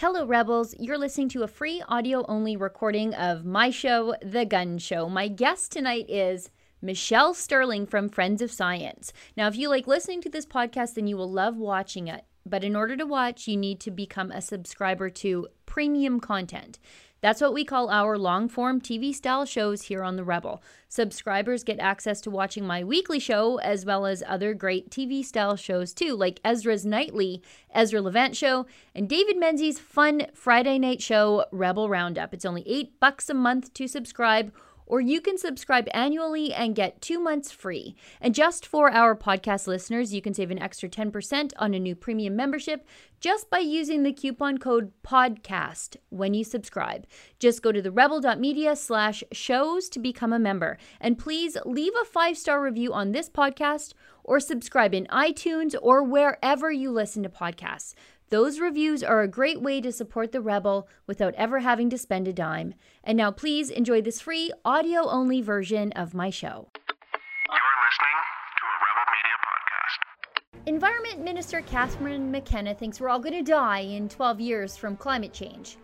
Hello, Rebels. You're listening to a free audio only recording of my show, The Gunn Show. My guest tonight is Michelle Stirling from Friends of Science. Now, if you like listening to this podcast, then you will love watching it. But in order to watch, you need to become a subscriber to premium content. That's what we call our long form TV style shows here on The Rebel. Subscribers get access to watching my weekly show as well as other great TV style shows too, like Ezra's Nightly, Ezra Levant Show, and David Menzies' fun Friday night show, Rebel Roundup. It's only eight bucks a month to subscribe or you can subscribe annually and get two months free. And just for our podcast listeners, you can save an extra 10% on a new premium membership just by using the coupon code PODCAST when you subscribe. Just go to the rebel.media slash shows to become a member. And please leave a five star review on this podcast or subscribe in iTunes or wherever you listen to podcasts. Those reviews are a great way to support the Rebel without ever having to spend a dime. And now, please enjoy this free audio only version of my show. You're listening to a Rebel Media podcast. Environment Minister Catherine McKenna thinks we're all going to die in 12 years from climate change.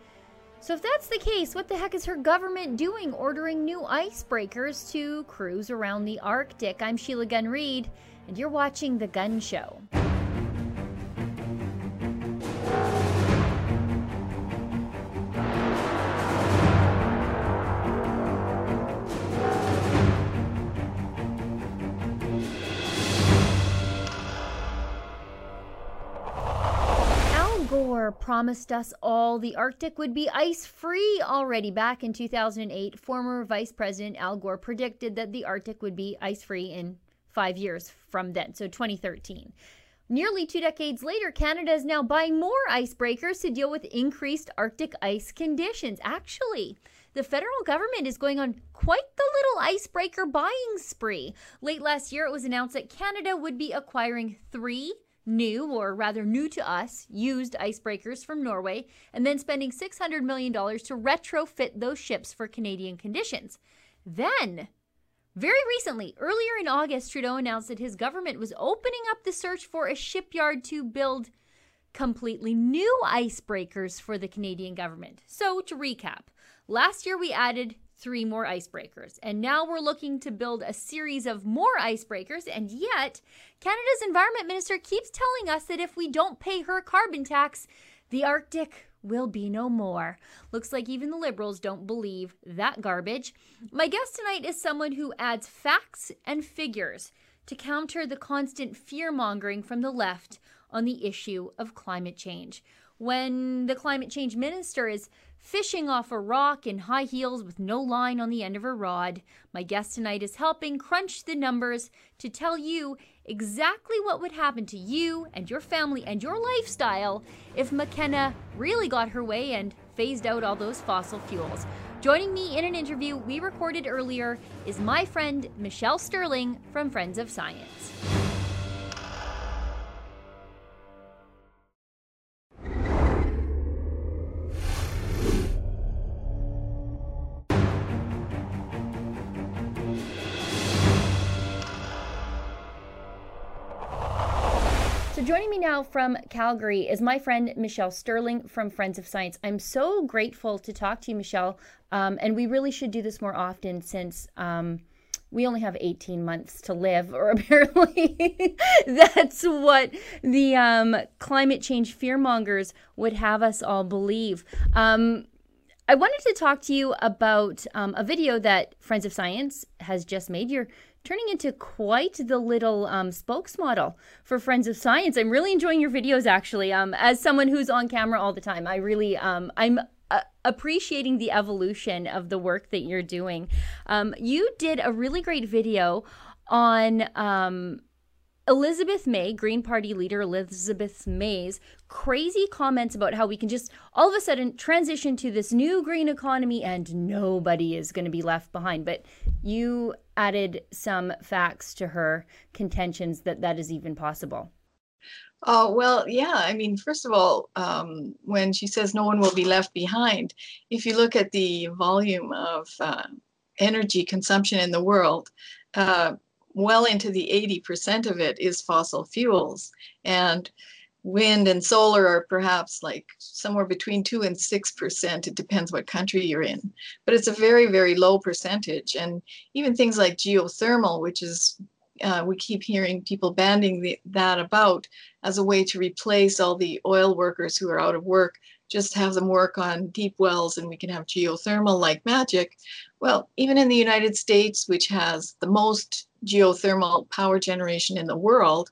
So, if that's the case, what the heck is her government doing ordering new icebreakers to cruise around the Arctic? I'm Sheila Gunn Reid, and you're watching The Gunn Show. Promised us all the Arctic would be ice free already. Back in 2008, former Vice President Al Gore predicted that the Arctic would be ice free in five years from then, so 2013. Nearly two decades later, Canada is now buying more icebreakers to deal with increased Arctic ice conditions. Actually, the federal government is going on quite the little icebreaker buying spree. Late last year, it was announced that Canada would be acquiring three new, or rather new to us, used icebreakers from Norway, and then spending $600 million to retrofit those ships for Canadian conditions. Then, very recently, earlier in August, Trudeau announced that his government was opening up the search for a shipyard to build completely new icebreakers for the Canadian government. So, to recap, last year we added three more icebreakers, and now we're looking to build a series of more icebreakers, and yet Canada's Environment Minister keeps telling us that if we don't pay her carbon tax, the Arctic will be no more. Looks like even the Liberals don't believe that garbage. My guest tonight is someone who adds facts and figures to counter the constant fear mongering from the left on the issue of climate change. When the climate change minister is fishing off a rock in high heels with no line on the end of her rod, my guest tonight is helping crunch the numbers to tell you exactly what would happen to you and your family and your lifestyle if McKenna really got her way and phased out all those fossil fuels. Joining me in an interview we recorded earlier is my friend Michelle Stirling from Friends of Science. Joining me now from Calgary is my friend Michelle Stirling from Friends of Science. I'm so grateful to talk to you, Michelle. Um, and we really should do this more often since um, we only have 18 months to live, or apparently that's what the um, climate change fearmongers would have us all believe. Um, I wanted to talk to you about um, a video that Friends of Science has just made. You're turning into quite the little um, spokesmodel for Friends of Science. I'm really enjoying your videos, actually. Um, as someone who's on camera all the time, I really, um, I'm uh, appreciating the evolution of the work that you're doing. Um, you did a really great video on um, Elizabeth May, Green Party leader Elizabeth May's crazy comments about how we can just all of a sudden transition to this new green economy and nobody is going to be left behind. But you added some facts to her contentions that that is even possible. Oh, well, yeah. I mean, first of all, um, when she says no one will be left behind, if you look at the volume of uh, energy consumption in the world, uh, well into the 80% of it is fossil fuels. And wind and solar are perhaps like somewhere between 2 and 6%. It depends what country you're in. But it's a very, very low percentage. And even things like geothermal, which is, uh, we keep hearing people banding the, that about as a way to replace all the oil workers who are out of work, just have them work on deep wells and we can have geothermal like magic. Well, even in the United States, which has the most geothermal power generation in the world,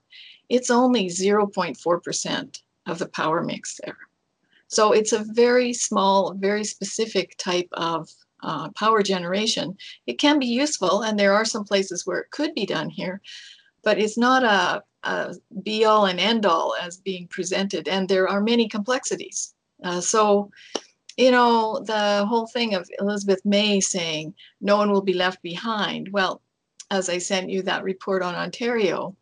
it's only 0.4% of the power mix there. So it's a very small, very specific type of uh, power generation. It can be useful, and there are some places where it could be done here, but it's not a, a be all and end all as being presented, and there are many complexities. Uh, so, you know, the whole thing of Elizabeth May saying no one will be left behind. Well, as I sent you that report on Ontario,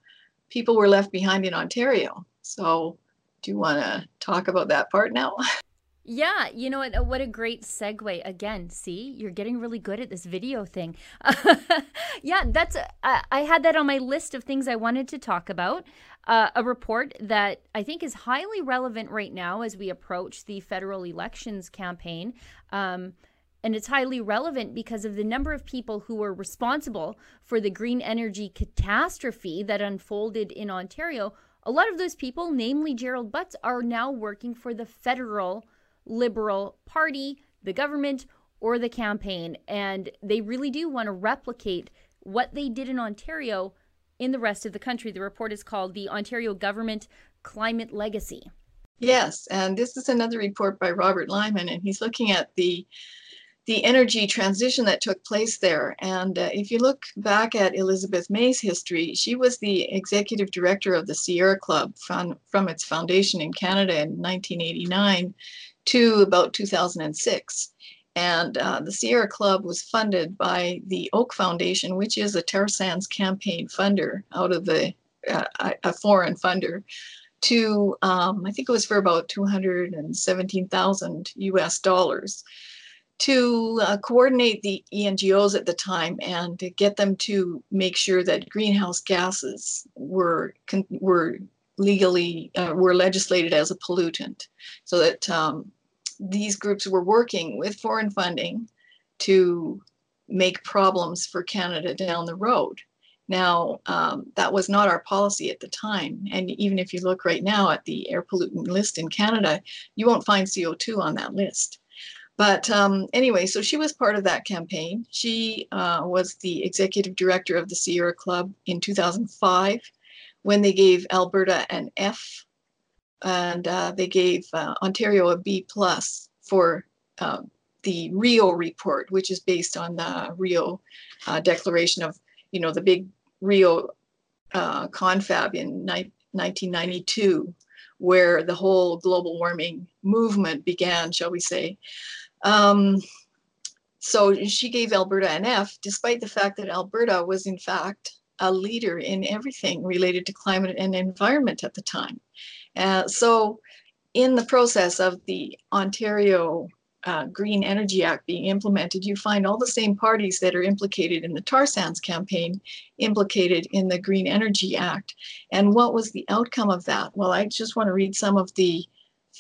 people were left behind in Ontario. So, do you want to talk about that part now? Yeah, you know what? What a great segue. Again, see, you're getting really good at this video thing. yeah, that's. Uh, I had that on my list of things I wanted to talk about. Uh, a report that I think is highly relevant right now as we approach the federal elections campaign. Um, and it's highly relevant because of the number of people who were responsible for the green energy catastrophe that unfolded in Ontario. A lot of those people, namely Gerald Butts, are now working for the federal Liberal Party, the government, or the campaign. And they really do want to replicate what they did in Ontario in the rest of the country. The report is called The Ontario Government Climate Legacy. Yes, and this is another report by Robert Lyman, and he's looking at the the energy transition that took place there. And uh, if you look back at Elizabeth May's history, she was the executive director of the Sierra Club from, from its foundation in Canada in 1989 to about 2006. And uh, the Sierra Club was funded by the Oak Foundation, which is a tar sands campaign funder out of the uh, a foreign funder, to um, I think it was for about 217,000 US dollars to uh, coordinate the ENGOs at the time and to get them to make sure that greenhouse gases were were legally uh, were legislated as a pollutant, so that um, these groups were working with foreign funding to make problems for Canada down the road. Now, um, that was not our policy at the time. And even if you look right now at the air pollutant list in Canada, you won't find CO2 on that list. But um, anyway, so she was part of that campaign. She uh, was the executive director of the Sierra Club in 2005 when they gave Alberta an F and uh, they gave uh, Ontario a B plus for uh, the Rio report, which is based on the Rio uh, Declaration of, you know, the big Rio uh, confab in ni- 1992, where the whole global warming movement began, shall we say. Um, so she gave Alberta an F, despite the fact that Alberta was, in fact, a leader in everything related to climate and environment at the time. Uh, so, in the process of the Ontario uh, Green Energy Act being implemented, you find all the same parties that are implicated in the tar sands campaign implicated in the Green Energy Act. And what was the outcome of that? Well, I just want to read some of the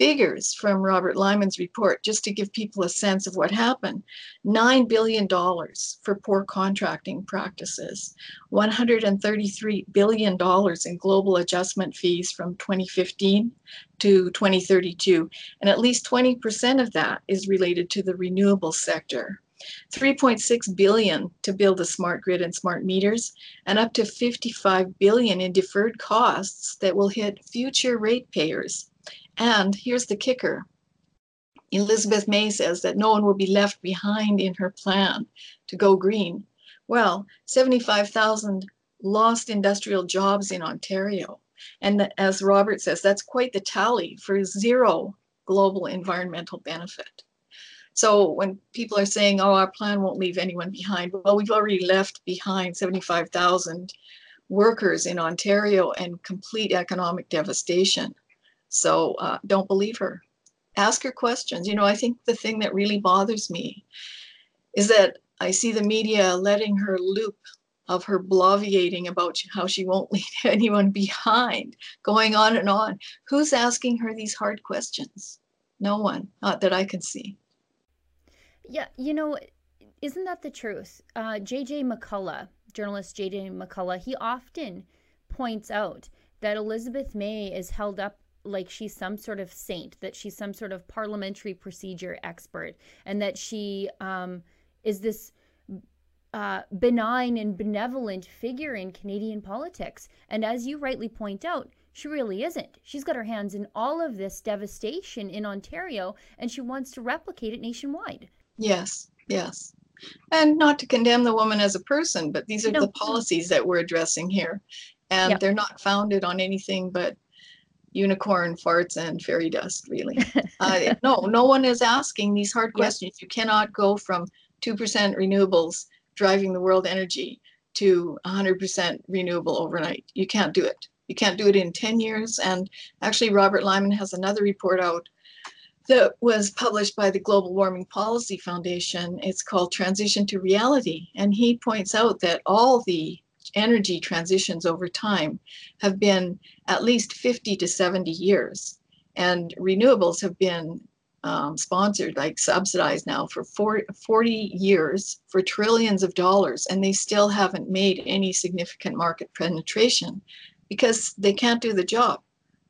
figures from Robert Lyman's report just to give people a sense of what happened. $9 billion for poor contracting practices, $133 billion in global adjustment fees from 2015 to 2032, and at least 20% of that is related to the renewable sector. 3.6 billion to build a smart grid and smart meters and up to 55 billion in deferred costs that will hit future ratepayers and here's the kicker Elizabeth May says that no one will be left behind in her plan to go green. Well, 75,000 lost industrial jobs in Ontario. And as Robert says, that's quite the tally for zero global environmental benefit. So when people are saying, oh, our plan won't leave anyone behind, well, we've already left behind 75,000 workers in Ontario and complete economic devastation. So uh, don't believe her. Ask her questions. You know, I think the thing that really bothers me is that I see the media letting her loop of her bloviating about how she won't leave anyone behind, going on and on. Who's asking her these hard questions? No one, not that I can see. Yeah, you know, isn't that the truth? Uh, J.J. McCullough, journalist J.J. McCullough, he often points out that Elizabeth May is held up like she's some sort of saint, that she's some sort of parliamentary procedure expert, and that she um, is this uh, benign and benevolent figure in Canadian politics. And as you rightly point out, she really isn't. She's got her hands in all of this devastation in Ontario, and she wants to replicate it nationwide. Yes, yes. And not to condemn the woman as a person, but these are no. the policies that we're addressing here. And yep. they're not founded on anything but unicorn farts and fairy dust, really. uh, no, no one is asking these hard questions. Yep. You cannot go from 2% renewables driving the world energy to 100% renewable overnight. You can't do it. You can't do it in 10 years. And actually, Robert Lyman has another report out that was published by the Global Warming Policy Foundation. It's called Transition to Reality. And he points out that all the energy transitions over time have been at least 50 to 70 years. And renewables have been um, sponsored, like subsidized now for 40 years for trillions of dollars, and they still haven't made any significant market penetration because they can't do the job.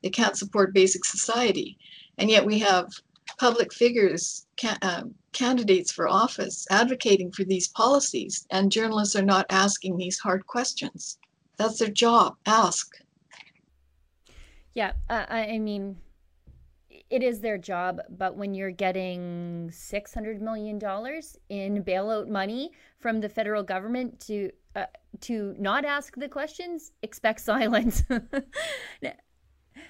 They can't support basic society. And yet we have public figures, ca- uh, candidates for office advocating for these policies, and journalists are not asking these hard questions. That's their job. Ask. Yeah, I mean, it is their job, but when you're getting $600 million in bailout money from the federal government to uh, to not ask the questions, expect silence.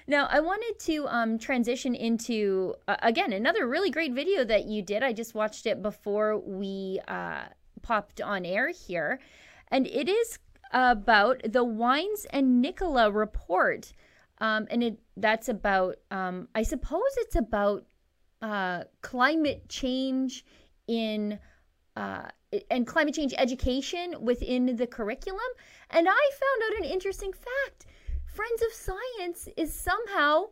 Now, I wanted to um, transition into, uh, again, another really great video that you did. I just watched it before we uh, popped on air here. And it is about the Wynes and Nicholas report um, and it that's about um, I suppose it's about uh, climate change in uh, and climate change education within the curriculum. And I found out an interesting fact: Friends of Science is somehow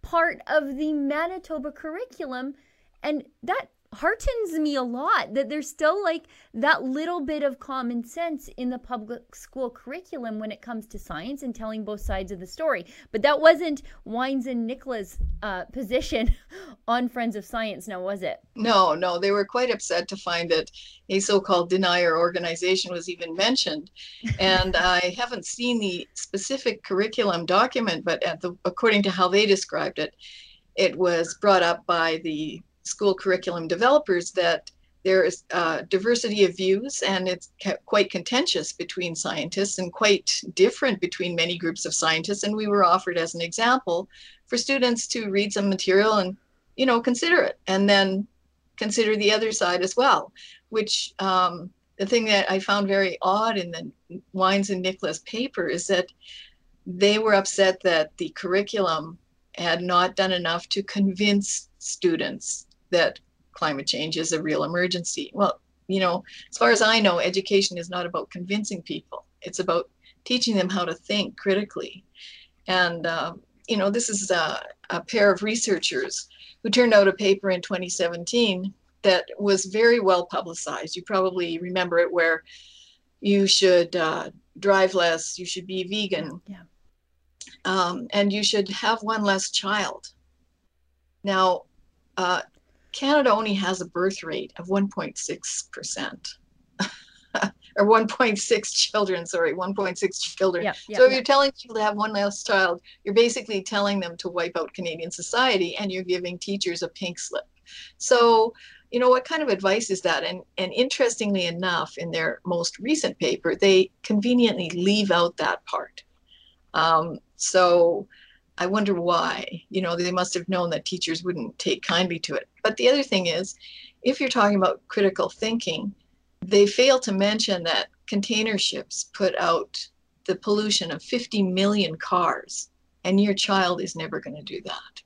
part of the Manitoba curriculum, and that heartens me a lot that there's still like that little bit of common sense in the public school curriculum when it comes to science and telling both sides of the story. But that wasn't Wynes and Nicola's uh, position on Friends of Science, now was it? No, no. They were quite upset to find that a so called denier organization was even mentioned. And I haven't seen the specific curriculum document, but the, according to how they described it, it was brought up by the school curriculum developers that there is uh, diversity of views and it's quite contentious between scientists and quite different between many groups of scientists. And we were offered as an example for students to read some material and you know consider it and then consider the other side as well which um, the thing that i found very odd in the Wynes and Nicholas paper is that they were upset that the curriculum had not done enough to convince students that climate change is a real emergency. Well, you know, as far as I know, education is not about convincing people, it's about teaching them how to think critically. And, uh, you know, this is a, a pair of researchers who turned out a paper in 2017 that was very well publicized. You probably remember it, where you should uh, drive less, you should be vegan, yeah. um, and you should have one less child. Now, uh, Canada only has a birth rate of 1.6%. or 1.6 children, sorry, 1.6 children. Yeah, yeah, so if yeah. you're telling people to have one less child, you're basically telling them to wipe out Canadian society and you're giving teachers a pink slip. So, you know, what kind of advice is that? And and interestingly enough, in their most recent paper, they conveniently leave out that part. Um, so I wonder why. You know, they must have known that teachers wouldn't take kindly to it. But the other thing is, if you're talking about critical thinking, they fail to mention that container ships put out the pollution of 50 million cars, and your child is never going to do that.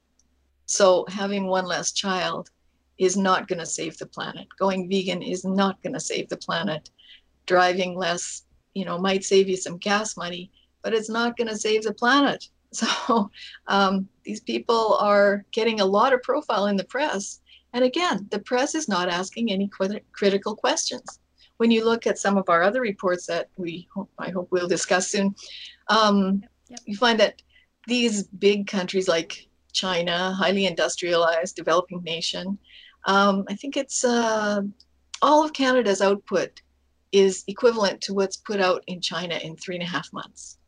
So having one less child is not going to save the planet. Going vegan is not going to save the planet. Driving less you know, might save you some gas money, but it's not going to save the planet. So um, these people are getting a lot of profile in the press. And again, the press is not asking any critical questions. When you look at some of our other reports that we, hope, I hope we'll discuss soon, um, yep, yep. you find that these big countries like China, highly industrialized, developing nation, um, I think it's uh, all of Canada's output is equivalent to what's put out in China in three and a half months.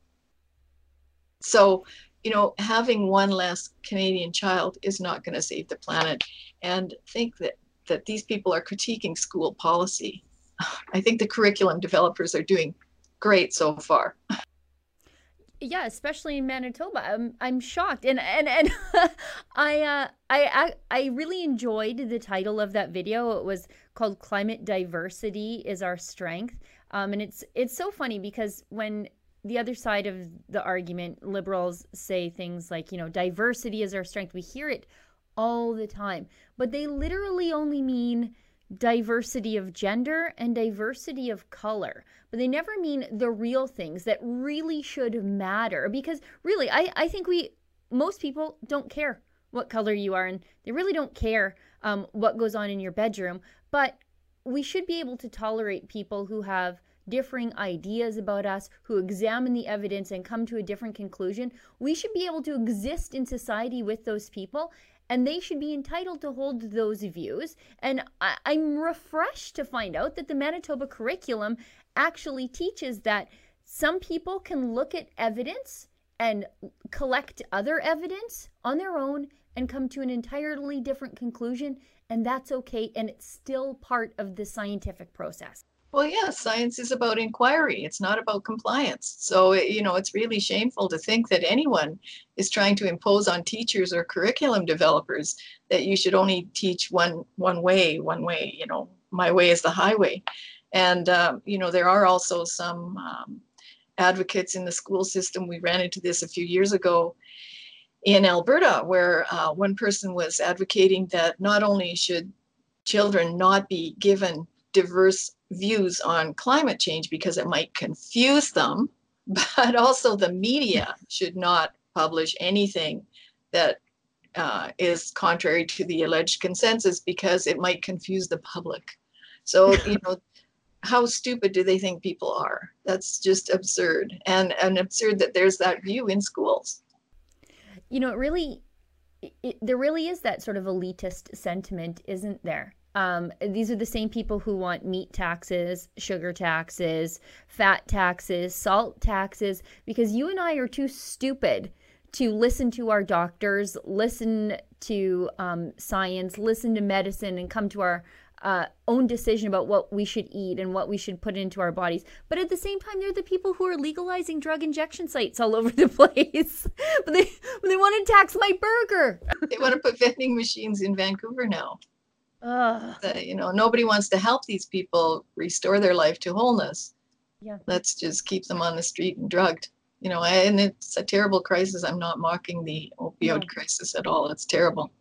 So, you know, having one less Canadian child is not going to save the planet. And think that that these people are critiquing school policy. I think the curriculum developers are doing great so far. Yeah, especially in Manitoba. I'm I'm shocked. And and and I uh I I really enjoyed the title of that video. It was called Climate Diversity is Our Strength. Um and it's it's so funny because when the other side of the argument, liberals say things like, you know, diversity is our strength. We hear it all the time, but they literally only mean diversity of gender and diversity of color, but they never mean the real things that really should matter. Because really, I, I think we, most people don't care what color you are, and they really don't care um, what goes on in your bedroom. But we should be able to tolerate people who have differing ideas about us, who examine the evidence and come to a different conclusion. We should be able to exist in society with those people and they should be entitled to hold those views. And I, am refreshed to find out that the Manitoba curriculum actually teaches that some people can look at evidence and collect other evidence on their own and come to an entirely different conclusion, and that's okay, and it's still part of the scientific process. Well, yeah, science is about inquiry. It's not about compliance. So, you know, it's really shameful to think that anyone is trying to impose on teachers or curriculum developers that you should only teach one one way, one way. You know, my way is the highway. And um, you know, there are also some um, advocates in the school system. We ran into this a few years ago in Alberta, where uh, one person was advocating that not only should children not be given diverse views on climate change because it might confuse them, but also the media should not publish anything that uh, is contrary to the alleged consensus because it might confuse the public. So, you know, how stupid do they think people are? That's just absurd. And, and absurd that there's that view in schools. You know, it really, it, there really is that sort of elitist sentiment, isn't there? Um, these are the same people who want meat taxes, sugar taxes, fat taxes, salt taxes, because you and I are too stupid to listen to our doctors, listen to um, science, listen to medicine, and come to our uh, own decision about what we should eat and what we should put into our bodies. But at the same time, they're the people who are legalizing drug injection sites all over the place. but they, they want to tax my burger. they want to put vending machines in Vancouver now. The, you know, nobody wants to help these people restore their life to wholeness. Yeah. Let's just keep them on the street and drugged. You know, and it's a terrible crisis. I'm not mocking the opioid no. crisis at all. It's terrible.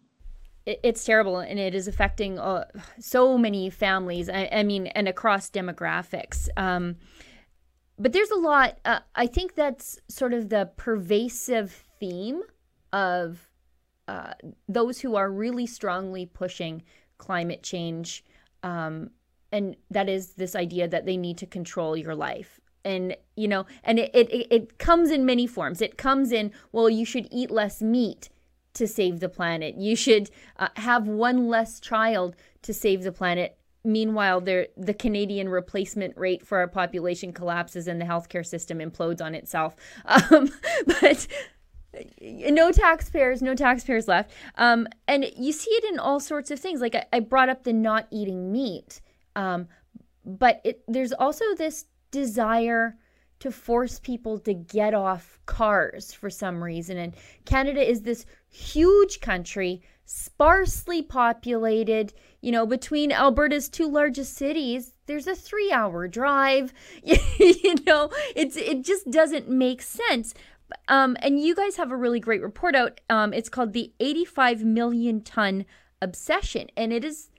it's terrible, and it is affecting uh, so many families. I, I, mean, and across demographics. Um, but there's a lot. Uh, I think that's sort of the pervasive theme of uh, those who are really strongly pushing climate change. Um, and that is this idea that they need to control your life. And, you know, and it, it, it comes in many forms. It comes in, well, you should eat less meat to save the planet. You should uh, have one less child to save the planet. Meanwhile, the Canadian replacement rate for our population collapses and the healthcare system implodes on itself. Um, but no taxpayers, no taxpayers left. Um, and you see it in all sorts of things. Like I, I brought up the not eating meat, um, but it, there's also this desire to force people to get off cars for some reason. And Canada is this huge country, sparsely populated. You know, between Alberta's two largest cities, there's a three-hour drive. you know, it's it just doesn't make sense. Um, and you guys have a really great report out. Um, it's called the 85 million ton obsession, and it is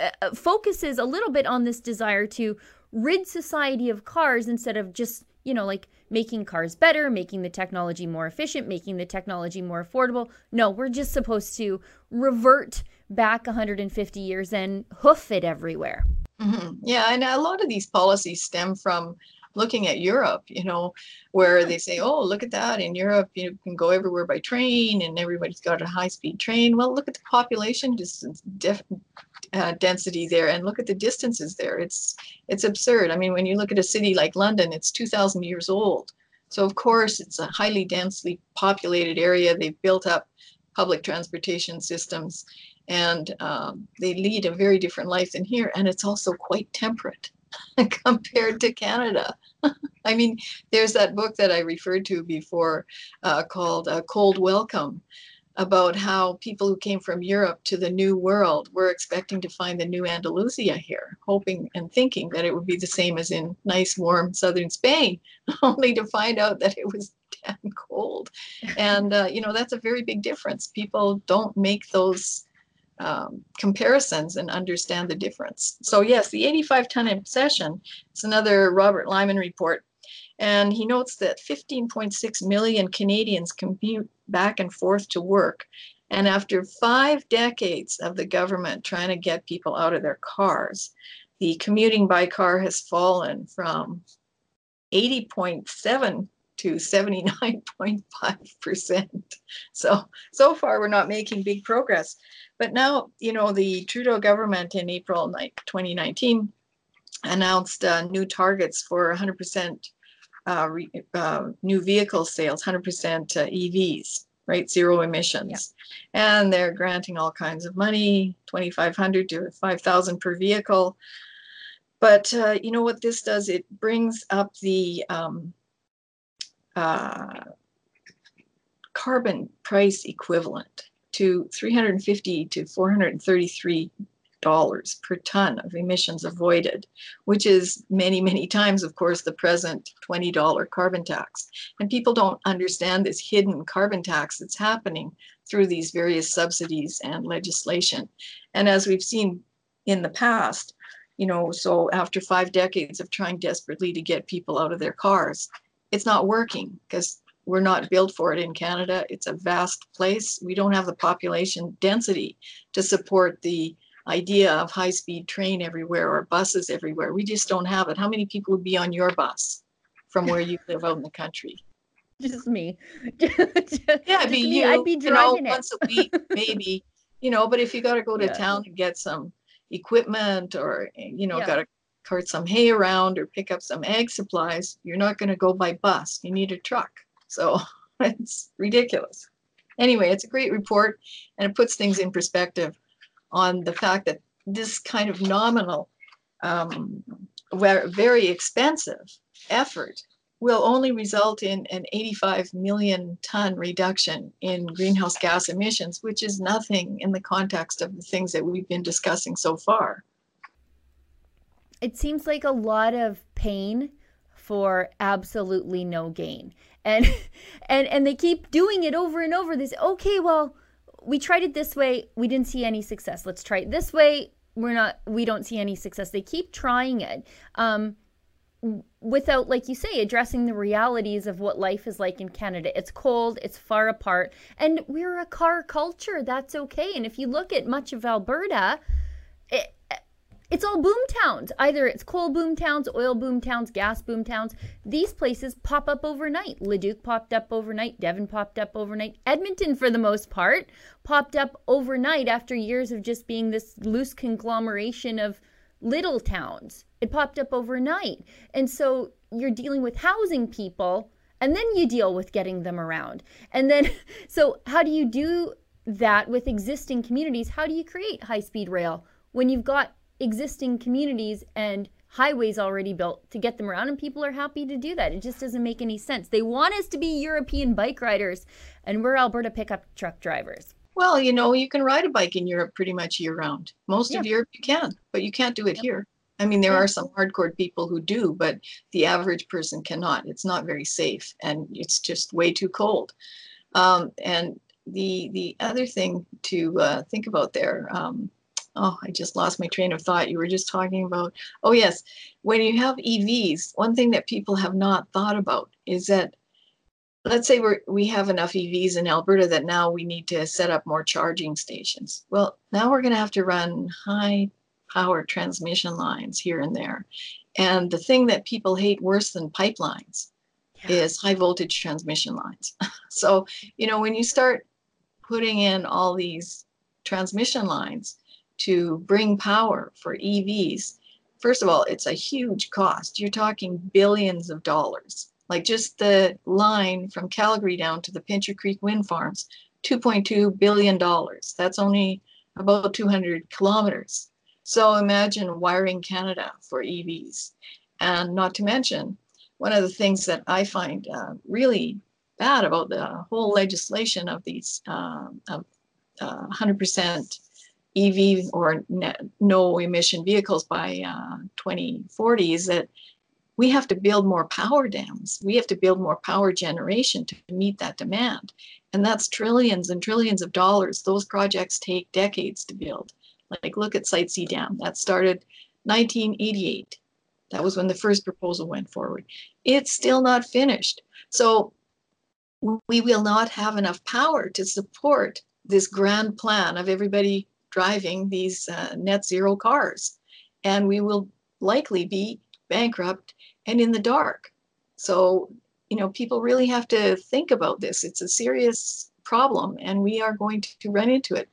uh, uh, focuses a little bit on this desire to rid society of cars instead of just, you know, like making cars better, making the technology more efficient, making the technology more affordable. No, we're just supposed to revert back 150 years and hoof it everywhere. Mm-hmm. Yeah, and a lot of these policies stem from looking at Europe, you know, where they say, oh, look at that. In Europe, you can go everywhere by train and everybody's got a high speed train. Well, look at the population distance, def, uh, density there and look at the distances there. It's, it's absurd. I mean, when you look at a city like London, it's 2,000 years old. So, of course, it's a highly densely populated area. They've built up public transportation systems and um, they lead a very different life than here. And it's also quite temperate compared to Canada. I mean, there's that book that I referred to before uh, called uh, Cold Welcome about how people who came from Europe to the New World were expecting to find the new Andalusia here, hoping and thinking that it would be the same as in nice, warm southern Spain, only to find out that it was damn cold. And, uh, you know, that's a very big difference. People don't make those um, comparisons and understand the difference. So yes, the 85 ton obsession is another Robert Lyman report. And he notes that 15.6 million Canadians commute back and forth to work. And after five decades of the government trying to get people out of their cars, the commuting by car has fallen from 80.7 to 79.5%. So, so far, we're not making big progress. But now, you know, the Trudeau government in April 2019 announced uh, new targets for 100% uh, re, uh, new vehicle sales, 100% uh, EVs, right? Zero emissions. Yeah. And they're granting all kinds of money, 2,500 to 5,000 per vehicle. But uh, you know what this does? It brings up the um, uh, carbon price equivalent to 350 to 433 dollars per ton of emissions avoided, which is many, many times, of course, the present $20 carbon tax. And people don't understand this hidden carbon tax that's happening through these various subsidies and legislation. And as we've seen in the past, you know, so after five decades of trying desperately to get people out of their cars, it's not working because we're not built for it in Canada. It's a vast place. We don't have the population density to support the idea of high speed train everywhere or buses everywhere. We just don't have it. How many people would be on your bus from where you live out in the country? Just me. yeah, I'd be you. I'd be driving you know, once a week, maybe. You know, but if you got to go to yeah. town and get some equipment or you know yeah. got to cart some hay around or pick up some ag supplies, you're not going to go by bus. You need a truck. So it's ridiculous. Anyway, it's a great report and it puts things in perspective on the fact that this kind of nominal, um, very expensive effort will only result in an 85 million ton reduction in greenhouse gas emissions, which is nothing in the context of the things that we've been discussing so far it seems like a lot of pain for absolutely no gain. And and and they keep doing it over and over. This okay, well, we tried it this way, we didn't see any success. Let's try it this way. We're not we don't see any success. They keep trying it. Um without like you say addressing the realities of what life is like in Canada. It's cold, it's far apart, and we're a car culture. That's okay. And if you look at much of Alberta, it's all boom towns. Either it's coal boom towns, oil boom towns, gas boom towns. These places pop up overnight. Leduc popped up overnight. Devon popped up overnight. Edmonton, for the most part, popped up overnight after years of just being this loose conglomeration of little towns. It popped up overnight. And so you're dealing with housing people and then you deal with getting them around. And then, so how do you do that with existing communities? How do you create high speed rail when you've got existing communities and highways already built to get them around and people are happy to do that. It just doesn't make any sense. They want us to be European bike riders and we're Alberta pickup truck drivers. Well, you know, you can ride a bike in Europe pretty much year round. Most yeah. of Europe you can, but you can't do it here. I mean, there yeah. are some hardcore people who do, but the average person cannot. It's not very safe and it's just way too cold. Um, and the the other thing to uh, think about there, um, oh, I just lost my train of thought. You were just talking about, oh, yes, when you have EVs, one thing that people have not thought about is that let's say we we have enough EVs in Alberta that now we need to set up more charging stations. Well, now we're going to have to run high power transmission lines here and there. And the thing that people hate worse than pipelines yeah. is high voltage transmission lines. so, you know, when you start putting in all these transmission lines to bring power for EVs, first of all, it's a huge cost. You're talking billions of dollars. Like just the line from Calgary down to the Pincher Creek wind farms, $2.2 billion. That's only about 200 kilometers. So imagine wiring Canada for EVs. And not to mention, one of the things that I find uh, really bad about the whole legislation of these uh, of, uh, 100% EV or no emission vehicles by uh, 2040 is that we have to build more power dams. We have to build more power generation to meet that demand. And that's trillions and trillions of dollars. Those projects take decades to build. Like look at Site C Dam. That started 1988. That was when the first proposal went forward. It's still not finished. So we will not have enough power to support this grand plan of everybody driving these uh, net zero cars. And we will likely be bankrupt and in the dark. So, you know, people really have to think about this. It's a serious problem, and we are going to run into it.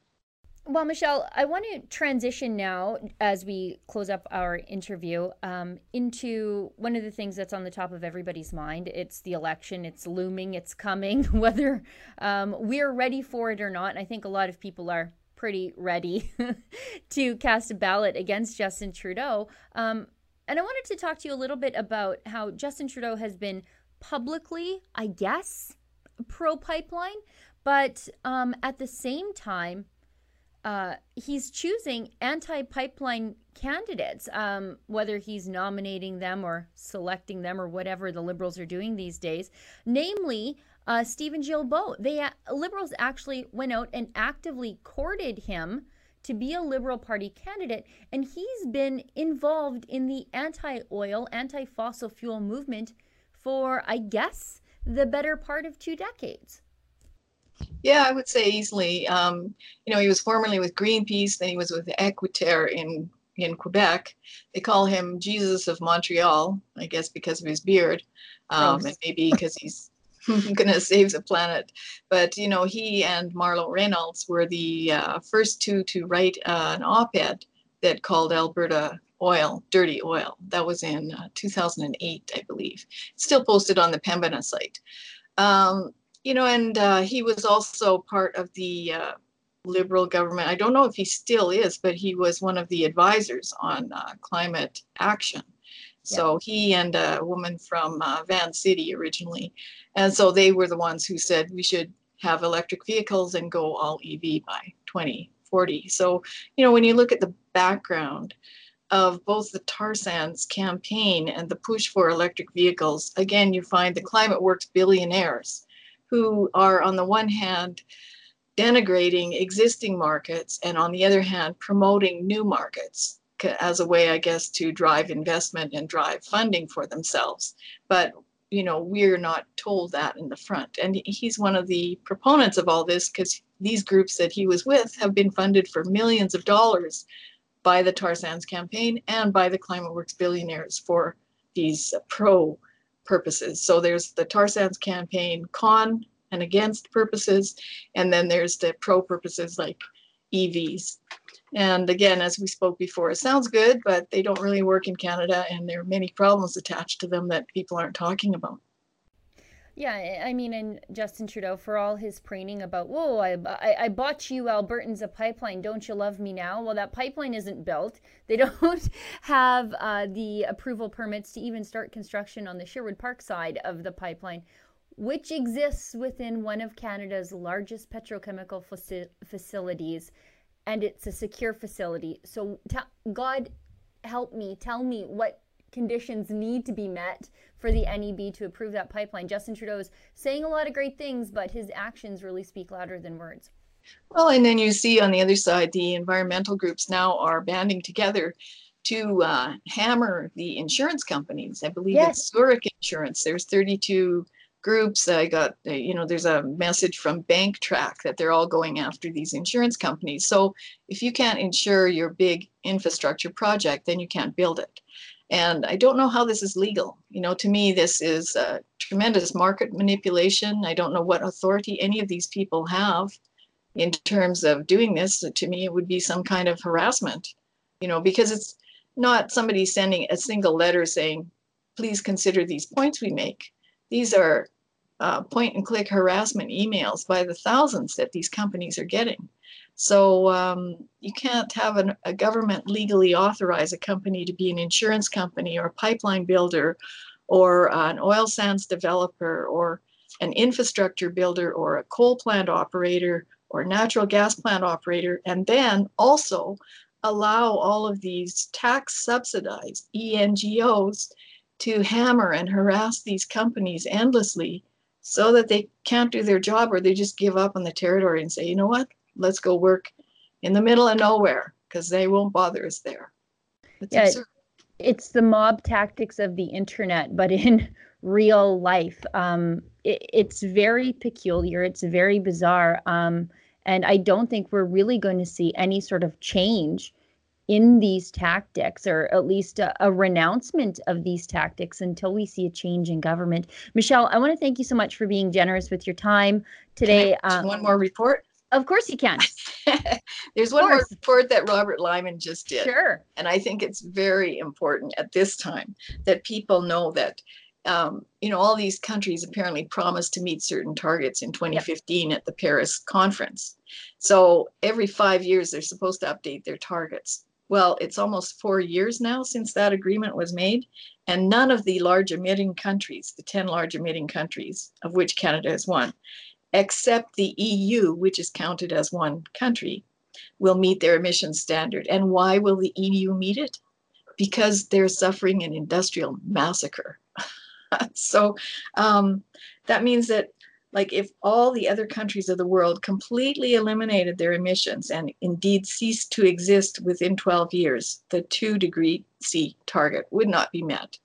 Well, Michelle, I want to transition now as we close up our interview um, into one of the things that's on the top of everybody's mind. It's the election, it's looming, it's coming, whether um, we're ready for it or not. And I think a lot of people are pretty ready to cast a ballot against Justin Trudeau. Um, and I wanted to talk to you a little bit about how Justin Trudeau has been publicly, I guess, pro pipeline, but um, at the same time, uh, he's choosing anti pipeline candidates, um, whether he's nominating them or selecting them or whatever the liberals are doing these days, namely uh, Steven Guilbeault. The uh, liberals actually went out and actively courted him to be a Liberal Party candidate, and he's been involved in the anti oil, anti fossil fuel movement for, I guess, the better part of two decades. Yeah, I would say easily. Um, you know, he was formerly with Greenpeace, then he was with Équiterre in in Quebec. They call him Jesus of Montreal, I guess because of his beard, um, and maybe because he's going to save the planet. But you know, he and Marlo Raynolds were the uh, first two to write uh, an op-ed that called Alberta oil dirty oil. That was in uh, 2008, I believe. Still posted on the Pembina site. Um, you know, and uh, he was also part of the uh, liberal government. I don't know if he still is, but he was one of the advisors on uh, climate action. So he and a woman from uh, Van City originally, and so they were the ones who said we should have electric vehicles and go all EV by 2040. So you know when you look at the background of both the tar sands campaign and the push for electric vehicles, again you find the climate works billionaires who are on the one hand denigrating existing markets and on the other hand promoting new markets as a way, I guess, to drive investment and drive funding for themselves. But you know, we're not told that in the front. And he's one of the proponents of all this because these groups that he was with have been funded for millions of dollars by the Tar Sands campaign and by the Climate Works billionaires for these pro purposes. So there's the Tar Sands campaign con and against purposes, and then there's the pro purposes like EVs. And again, as we spoke before, it sounds good, but they don't really work in Canada, and there are many problems attached to them that people aren't talking about. Yeah, I mean, and Justin Trudeau, for all his preening about, whoa, I, I, I bought you Albertans a pipeline, don't you love me now? Well, that pipeline isn't built. They don't have uh, the approval permits to even start construction on the Sherwood Park side of the pipeline, which exists within one of Canada's largest petrochemical faci- facilities and it's a secure facility. So, God help me, tell me what conditions need to be met for the NEB to approve that pipeline. Justin Trudeau is saying a lot of great things, but his actions really speak louder than words. Well, and then you see on the other side, the environmental groups now are banding together to uh, hammer the insurance companies. I believe Yes. it's Zurich Insurance. There's 32 groups. I got, uh, you know, there's a message from Bank Track that they're all going after these insurance companies. So if you can't insure your big infrastructure project, then you can't build it. And I don't know how this is legal. You know, to me, this is uh, tremendous market manipulation. I don't know what authority any of these people have in terms of doing this. To me, it would be some kind of harassment, you know, because it's not somebody sending a single letter saying, please consider these points we make. These are uh, point and click harassment emails by the thousands that these companies are getting. So um, you can't have an, a government legally authorize a company to be an insurance company or a pipeline builder or an oil sands developer or an infrastructure builder or a coal plant operator or natural gas plant operator, and then also allow all of these tax subsidized ENGOs to hammer and harass these companies endlessly so that they can't do their job or they just give up on the territory and say, you know what, let's go work in the middle of nowhere because they won't bother us there. It's Yeah, absurd. it's the mob tactics of the internet, but in real life. Um, it, it's very peculiar. It's very bizarre. Um, and I don't think we're really going to see any sort of change in these tactics, or at least a, a renouncement of these tactics until we see a change in government. Michelle, I want to thank you so much for being generous with your time Can I today. Um, one more report. of course, you can. There's one more report that Robert Lyman just did. Sure. And I think it's very important at this time that people know that, um, you know, all these countries apparently promised to meet certain targets in 2015 at the Paris conference. So every five years, they're supposed to update their targets. Well, it's almost four years now since that agreement was made, and none of the large emitting countries, the 10 large emitting countries, of which Canada is one, except the EU, which is counted as one country, will meet their emissions standard. And why will the EU meet it? Because they're suffering an industrial massacre. so um, that means that, like, if all the other countries of the world completely eliminated their emissions and indeed ceased to exist within 12 years, the two degree C target would not be met.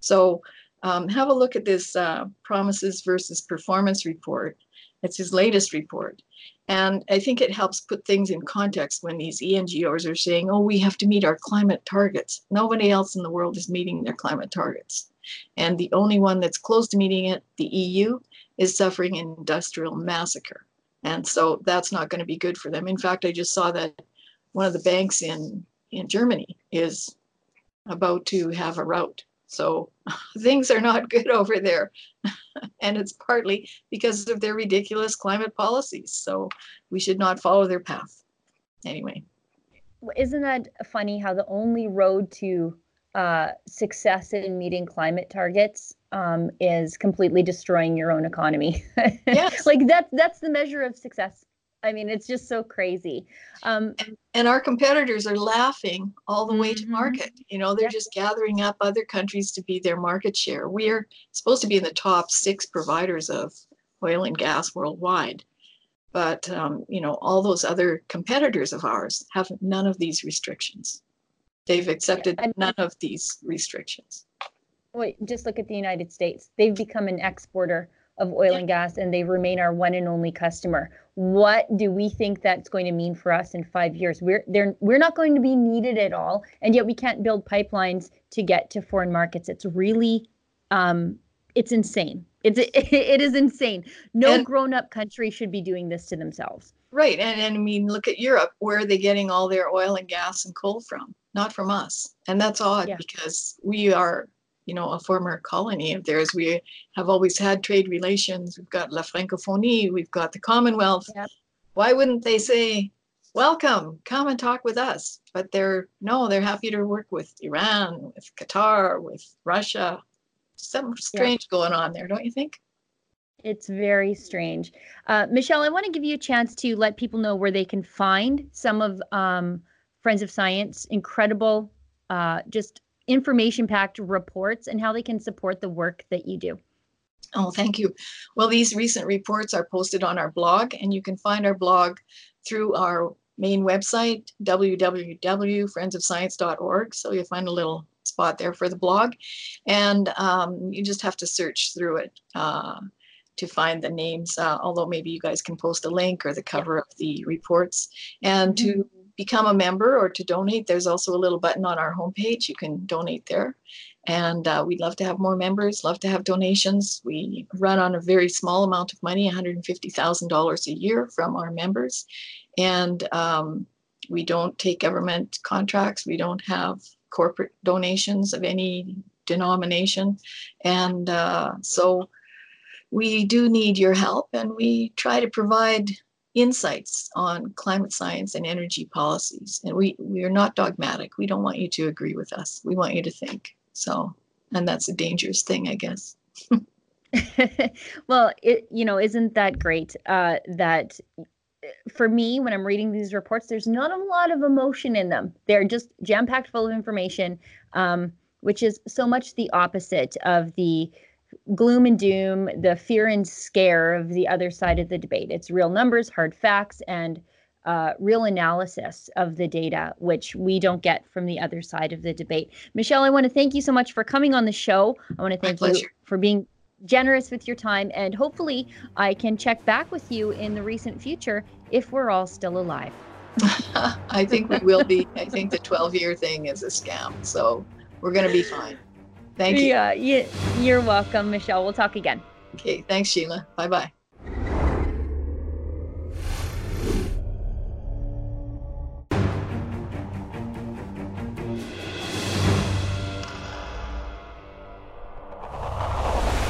So um, have a look at this uh, promises versus performance report. It's his latest report. And I think it helps put things in context when these ENGOs are saying, oh, we have to meet our climate targets. Nobody else in the world is meeting their climate targets. And the only one that's close to meeting it, the EU, is suffering an industrial massacre. And so that's not going to be good for them. In fact, I just saw that one of the banks in, in Germany is about to have a rout. So things are not good over there. and it's partly because of their ridiculous climate policies. So we should not follow their path. Anyway, isn't that funny how the only road to uh, success in meeting climate targets um, is completely destroying your own economy Yes. like that's that's the measure of success i mean it's just so crazy um, and our competitors are laughing all the way to Mhm. market. You know, they're just gathering up other countries to be their market share. We're supposed to be in the top six providers of oil and gas worldwide. But, um, you know, all those other competitors of ours have none of these restrictions. They've accepted and- none of these restrictions. wait, just look at the united states. They've become an exporter of oil Yeah. and gas and they remain our one and only customer. What do we think that's going to mean for us in five years? We're they're, we're not going to be needed at all and yet we can't build pipelines to get to foreign markets. It's really um it's insane it's it is insane no And- grown-up country should be doing this to themselves Right. And, and I mean, look at Europe. Where are they getting all their oil and gas and coal from? Not from us. And that's odd Yeah. because we are, you know, a former colony of theirs. We have always had trade relations. We've got La Francophonie, we've got the Commonwealth. Why wouldn't they say, welcome, come and talk with us? But they're, no, they're happy to work with Iran, with Qatar, with Russia. Something strange going on there, don't you think? It's very strange. Uh, Michelle, I want to give you a chance to let people know where they can find some of um, Friends of Science incredible, uh, just information packed reports and how they can support the work that you do. Oh, thank you. Well, these recent reports are posted on our blog, and you can find our blog through our main website, www.friendsofscience.org. So you'll find a little spot there for the blog, and um, you just have to search through it uh, to find the names. Uh, although maybe you guys can post a link or the cover of the reports, and mm-hmm. to become a member or to donate, there's also a little button on our homepage. You can donate there. And uh, we'd love to have more members, love to have donations. We run on a very small amount of money, $150,000 a year from our members. And um, we don't take government contracts. We don't have corporate donations of any denomination. And uh, so we do need your help, and we try to provide insights on climate science and energy policies. And we, we are not dogmatic. We don't want you to agree with us. We want you to think. So, and that's a dangerous thing, I guess. well, it you know, isn't that great uh, that for me when I'm reading these reports, there's not a lot of emotion in them. They're just jam packed full of information, um, which is so much the opposite of the gloom and doom, the fear and scare of the other side of the debate. It's real numbers, hard facts, and uh, real analysis of the data, which we don't get from the other side of the debate. Michelle, I want to thank you so much for coming on the show. I want to thank you for being generous with your time, and hopefully, I can check back with you in the recent future if we're all still alive. I think we will be. I think the 12 year thing is a scam, so we're going to be fine. Thank you. Yeah, you're welcome, Michelle. We'll talk again. Okay, thanks, Sheila. Bye bye.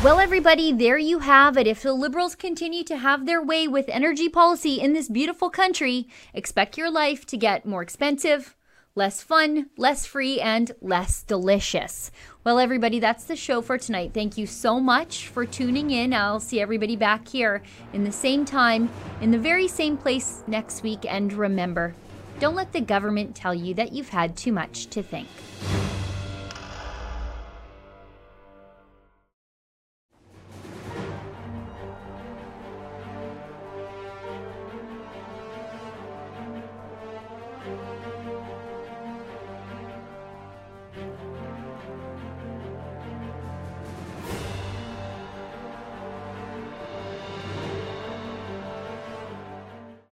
Well, everybody, there you have it. If the Liberals continue to have their way with energy policy in this beautiful country, expect your life to get more expensive, less fun, less free, and less delicious. Well, everybody, that's the show for tonight. Thank you so much for tuning in. I'll see everybody back here in the same time, in the very same place next week. And remember, don't let the government tell you that you've had too much to think.